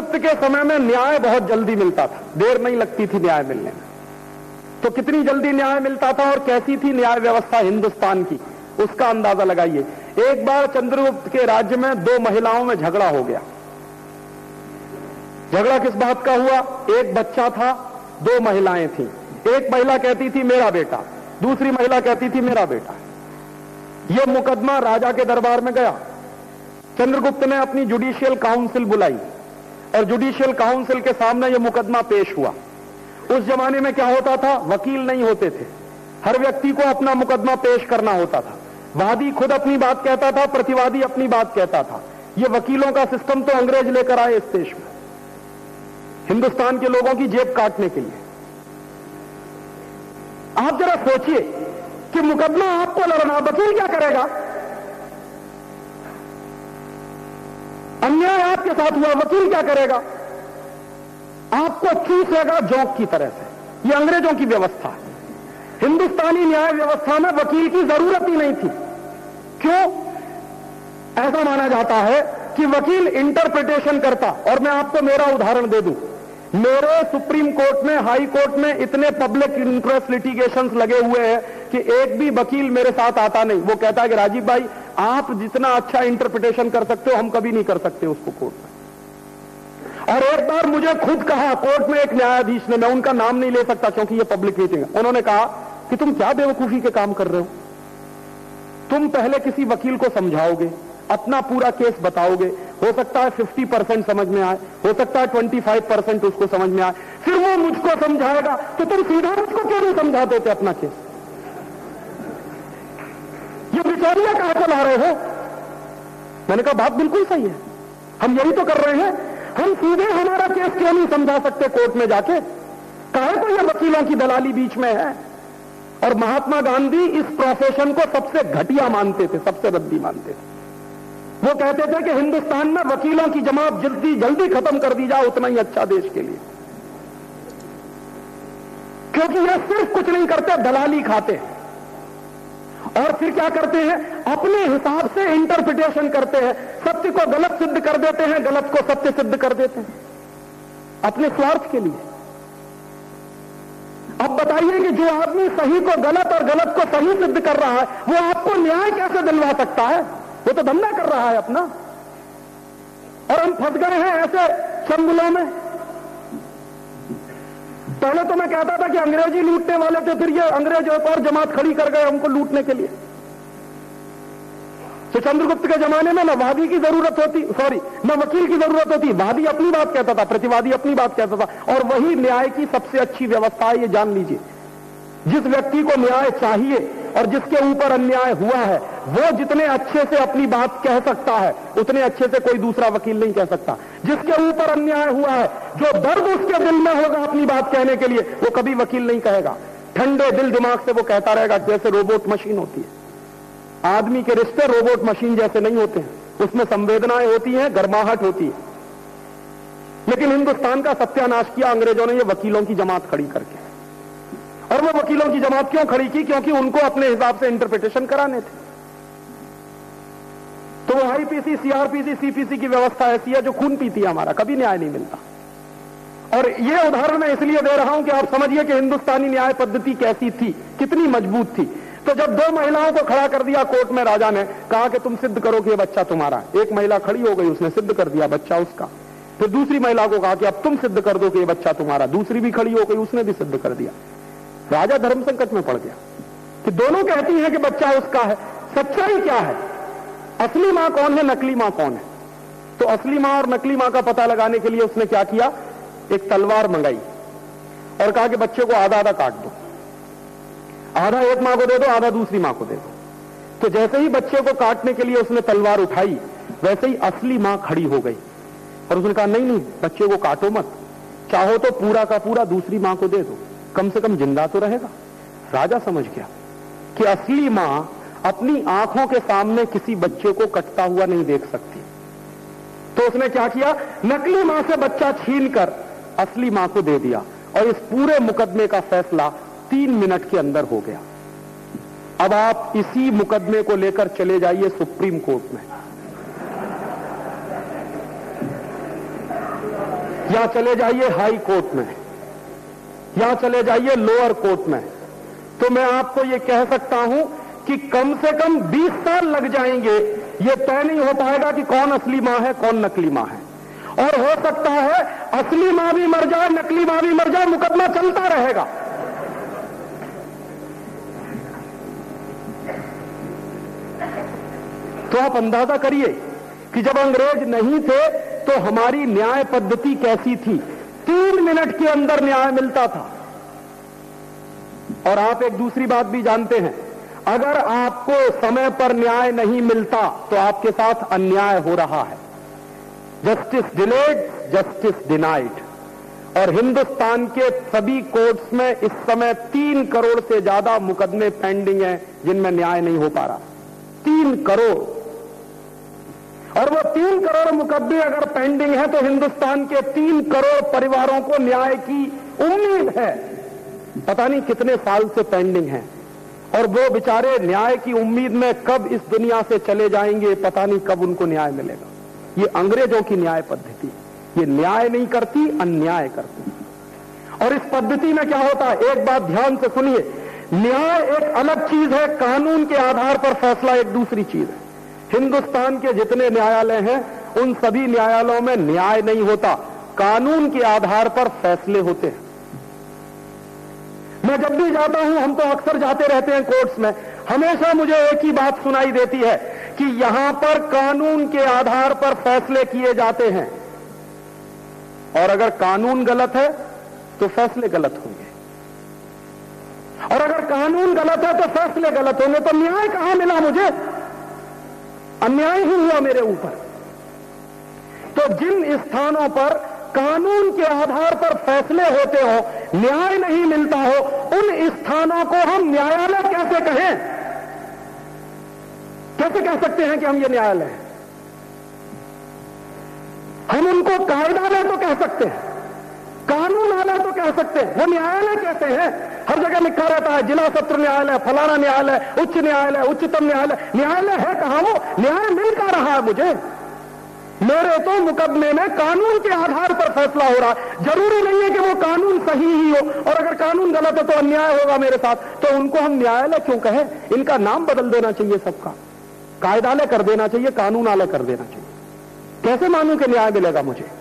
चंद्रगुप्त के समय में न्याय बहुत जल्दी मिलता था। देर नहीं लगती थी न्याय मिलने में। तो कितनी जल्दी न्याय मिलता था और कैसी थी न्याय व्यवस्था हिंदुस्तान की, उसका अंदाज़ा लगाइए। एक बार चंद्रगुप्त के राज्य में दो महिलाओं में झगड़ा हो गया। झगड़ा किस बात का हुआ? एक बच्चा था, दो महिलाएँ थी। एक महिला कहती थी, मेरा बेटा। दूसरी महिला कहती थी, मेरा बेटा। यह मुकदमा राजा के दरबार में गया। चंद्रगुप्त ने अपनी जुडिशियल काउंसिल बुलाई। और जुडिशियल काउंसिल के सामने यह मुकदमा पेश हुआ। उस जमाने में क्या होता था? वकील नहीं होते थे। हर व्यक्ति को अपना मुकदमा पेश करना होता था। वादी खुद अपनी बात कहता था, प्रतिवादी अपनी बात कहता था। यह वकीलों का सिस्टम तो अंग्रेज़ लेकर आए इस देश में। हिंदुस्तान के लोगों की जेब काटने के लिए। आप जरा सोचिए कि मुकदमा आपको लड़ना, वकील क्या करेगा? अन्याय आपके साथ हुआ, वकील क्या करेगा? आपको चूसेगा जौक की तरह से। यह अंग्रेज़ों की व्यवस्था हिंदुस्तानी न्याय व्यवस्था में वकील की ज़रूरत ही नहीं थी। क्यों? ऐसा माना जाता है कि वकील इंटरप्रिटेशन करता। और मैं आपको मेरा उदाहरण दे दूँ। मेरे सुप्रीम कोर्ट में, हाई कोर्ट में इतने पब्लिक इंटरेस्ट लिटिगेशन लगे हुए हैं कि एक भी वकील मेरे साथ आता नहीं। वो कहता है कि राजीव भाई आप जितना अच्छा इंटरप्रिटेशन कर सकते हो, हम कभी नहीं कर सकते उसको कोर्ट में। और एक बार मुझे खुद कहा कोर्ट में एक न्यायाधीश ने, मैं उनका नाम नहीं ले सकता क्योंकि ये पब्लिक मीटिंग है। उन्होंने कहा कि तुम क्या बेवकूफ़ी के काम कर रहे हो? तुम पहले किसी वकील को समझाओगे, अपना पूरा केस बताओगे। हो सकता है 50 परसेंट समझ में आए, हो सकता है 25 परसेंट उसको समझ में आए। फिर वो मुझको समझाएगा तो तुम सीधा मुझको क्यों नहीं समझा देते अपना केस? ये बिचारिया कहा चला रहे हो? मैंने कहा, बात बिल्कुल सही है। हम यही तो कर रहे हैं। हम सीधे हमारा केस क्यों नहीं समझा सकते कोर्ट में जाके? कहे तो ये वकीलों की दलाली बीच में है? और महात्मा गांधी इस प्रोफेशन को सबसे घटिया मानते थे, सबसे रद्दी मानते थे। वो कहते थे कि हिंदुस्तान में वकीलों की जमात जल्दी जल्दी खत्म कर दी जाए उतना ही अच्छा देश के लिए। क्योंकि ये सिर्फ़ कुछ नहीं करते, दलाली खाते और फिर क्या करते हैं? अपने हिसाब से इंटरप्रिटेशन करते हैं। सत्य को गलत सिद्ध कर देते हैं, गलत को सत्य सिद्ध कर देते हैं। अपने स्वार्थ के लिए। अब बताइए कि जो आदमी सही को गलत और गलत को सही सिद्ध कर रहा है, वो आपको न्याय कैसे दिलवा सकता है? वो तो धंधा कर रहा है अपना। और हम फंस गए हैं ऐसे चंगुलों में। पहले तो मैं कहता था कि अंग्रेज़ी लूटने वाले थे, फिर ये अंग्रेज़ एक और जमात खड़ी कर गए हमको लूटने के लिए। तो चंद्रगुप्त के जमाने में ना वादी की ज़रूरत होती सॉरी न वकील की ज़रूरत होती। वादी अपनी बात कहता था, प्रतिवादी अपनी बात कहता था। और वही न्याय की सबसे अच्छी व्यवस्था है, ये जान लीजिए। जिस व्यक्ति को न्याय चाहिए और जिसके ऊपर अन्याय हुआ है वो जितने अच्छे से अपनी बात कह सकता है, उतने अच्छे से कोई दूसरा वकील नहीं कह सकता। जिसके ऊपर अन्याय हुआ है, जो दर्द उसके दिल में होगा अपनी बात कहने के लिए, वो कभी वकील नहीं कहेगा। ठंडे दिल दिमाग से वो कहता रहेगा, जैसे रोबोट मशीन होती है। आदमी के रिश्ते रोबोट मशीन जैसे नहीं होते हैं। उसमें संवेदनाएँ होती हैं, गर्माहट होती है। लेकिन हिंदुस्तान का सत्यानाश किया अंग्रेज़ों ने, ये वकीलों की जमात खड़ी करके। और वो वकीलों की जमात क्यों खड़ी की? क्योंकि उनको अपने हिसाब से इंटरप्रिटेशन कराने थे। तो वो आईपीसी सीआरपीसी सीपीसी की व्यवस्था ऐसी है जो खून पीती है हमारा, कभी न्याय नहीं मिलता। और ये उदाहरण मैं इसलिए दे रहा हूँ कि आप समझिए कि हिंदुस्तानी न्याय पद्धति कैसी थी, कितनी मज़बूत थी। तो जब दो महिलाओं को खड़ा कर दिया कोर्ट में राजा ने, कहा कि तुम सिद्ध करो कि ये बच्चा तुम्हारा एक महिला खड़ी हो गई, उसने सिद्ध कर दिया बच्चा उसका। फिर दूसरी महिला को कहा कि अब तुम सिद्ध कर दो कि ये बच्चा तुम्हारा। दूसरी भी खड़ी हो गई, उसने भी सिद्ध कर दिया। राजा धर्म संकट में पड़ गया। कि दोनों कहती हैं कि बच्चा उसका है। सच्चाई क्या है? असली माँ कौन है, नकली माँ कौन है? तो असली माँ और नकली माँ का पता लगाने के लिए उसने क्या किया? एक तलवार मंगाई और कहा कि बच्चे को आधा आधा काट दो। आधा एक माँ को दे दो, आधा दूसरी माँ को दे दो। तो जैसे ही बच्चे को काटने के लिए उसने तलवार उठाई, वैसे ही असली माँ खड़ी हो गई और उसने कहा, नहीं नहीं, बच्चे को काटो मत। चाहो तो पूरा का पूरा दूसरी माँ को दे दो। कम से कम ज़िंदा तो रहेगा। राजा समझ गया कि असली माँ अपनी आँखों के सामने किसी बच्चे को कटता हुआ नहीं देख सकती। तो उसने क्या किया? नकली माँ से बच्चा छीनकर असली माँ को दे दिया और इस पूरे मुकदमे का फैसला तीन मिनट के अंदर हो गया। अब आप इसी मुकदमे को लेकर चले जाइए सुप्रीम कोर्ट में। या चले जाइए हाई कोर्ट में। या चले जाइए लोअर कोर्ट में। तो मैं आपको यह कह सकता हूँ कि कम से कम 20 साल लग जाएँगे। ये तय नहीं हो पाएगा कि कौन असली माँ है, कौन नकली माँ है। और हो सकता है असली माँ भी मर जाए, नकली माँ भी मर जाए, मुकदमा चलता रहेगा। तो आप अंदाज़ा करिए कि जब अंग्रेज़ नहीं थे तो हमारी न्याय पद्धति कैसी थी? तीन मिनट के अंदर न्याय मिलता था। और आप एक दूसरी बात भी जानते हैं। अगर आपको समय पर न्याय नहीं मिलता तो आपके साथ अन्याय हो रहा है। जस्टिस डिलेड जस्टिस डिनाइड और हिंदुस्तान के सभी कोर्ट्स में इस समय तीन करोड़ से ज़्यादा मुकदमे पेंडिंग हैं, जिनमें न्याय नहीं हो पा रहा। तीन करोड़। और वो तीन करोड़ मुकदमे अगर पेंडिंग है तो हिंदुस्तान के तीन करोड़ परिवारों को न्याय की उम्मीद है। पता नहीं कितने साल से पेंडिंग है। और वो बेचारे न्याय की उम्मीद में कब इस दुनिया से चले जाएँगे, पता नहीं कब उनको न्याय मिलेगा। ये अंग्रेज़ों की न्याय पद्धति। ये न्याय नहीं करती, अन्याय करती। और इस पद्धति में क्या होता है? एक बात ध्यान से सुनिए। न्याय एक अलग चीज़ है, कानून के आधार पर फैसला एक दूसरी चीज़ है। हिंदुस्तान के जितने न्यायालय हैं, उन सभी न्यायालयों में न्याय नहीं होता। कानून के आधार पर फैसले होते हैं। मैं जब भी जाता हूँ, हम तो अक्सर जाते रहते हैं कोर्ट्स में। हमेशा मुझे एक ही बात सुनाई देती है कि यहाँ पर कानून के आधार पर फैसले किए जाते हैं। और अगर कानून गलत है तो फैसले गलत होंगे। और अगर कानून गलत है तो फैसले गलत होंगे। तो न्याय कहाँ मिला मुझे? अन्याय ही हुआ मेरे ऊपर। तो जिन स्थानों पर कानून के आधार पर फैसले होते हो, न्याय नहीं मिलता हो, उन स्थानों को हम न्यायालय कैसे कहें? कैसे कह सकते हैं कि हम ये न्यायालय हैं? हम उनको कायदालय तो कह सकते हैं कानून कानूनालय तो कह सकते हैं, वो न्यायालय कहते हैं। हर जगह लिखा रहता है, जिला सत्र न्यायालय, फलाना न्यायालय, उच्च न्यायालय, उच्चतम न्यायालय। न्यायालय है कहा वो? न्याय मिल का रहा है मुझे। मेरे तो मुकदमे में कानून के आधार पर फैसला हो रहा है। ज़रूरी नहीं है कि वो कानून सही ही हो, और अगर कानून गलत है तो अन्याय होगा मेरे साथ। तो उनको हम न्यायालय क्यों कहें? इनका नाम बदल देना चाहिए सबका। कायदालय कर देना चाहिए कानून कानूनालय कर देना चाहिए। कैसे मानू कि न्याय मिलेगा मुझे?